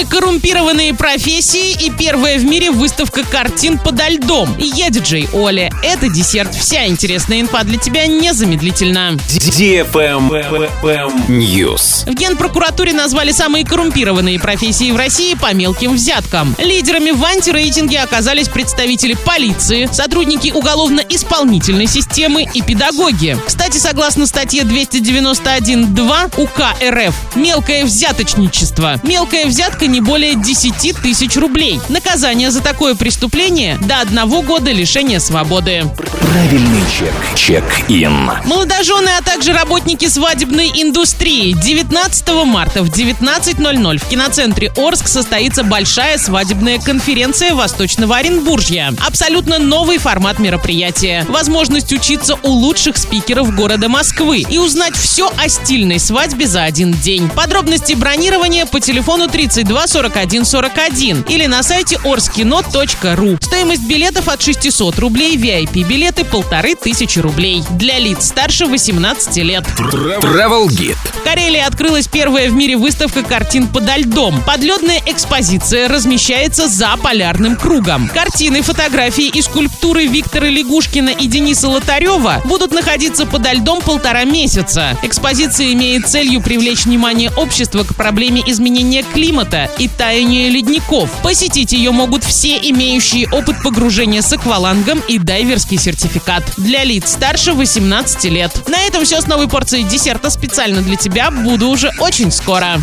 Самые коррумпированные профессии и первая в мире выставка картин подо льдом. Я диджей Оля. Это десерт. Вся интересная инфа для тебя незамедлительно. News. В Генпрокуратуре назвали самые коррумпированные профессии в России по мелким взяткам. Лидерами в антирейтинге оказались представители полиции, сотрудники уголовно-исполнительной системы и педагоги. Кстати, согласно статье 291.2 УК РФ, мелкое взяточничество. Мелкая взятка не более 10 тысяч рублей. Наказание за такое преступление до одного года лишения свободы. Правильный чек. Чек-ин. Молодожены, а также работники свадебной индустрии. 19 марта в 19.00 в киноцентре Орск состоится большая свадебная конференция Восточного Оренбуржья. Абсолютно новый формат мероприятия. Возможность учиться у лучших спикеров города Москвы и узнать все о стильной свадьбе за один день. Подробности бронирования по телефону 32 41 41 или на сайте orskino.ru. Стоимость билетов от 600 рублей, VIP-билеты полторы тысячи рублей. Для лиц старше 18 лет. Travel Guide. В Карелии открылась первая в мире выставка картин подо льдом. Подледная экспозиция размещается за полярным кругом. Картины, фотографии и скульптуры Виктора Лягушкина и Дениса Лотарева будут находиться подо льдом полтора месяца. Экспозиция имеет целью привлечь внимание общества к проблеме изменения климата и таяния ледников. Посетить ее могут все имеющие опыт погружения с аквалангом и дайверский сертификат. Для лиц старше 18 лет. На этом все с новой порцией десерта специально для тебя. Буду уже очень скоро.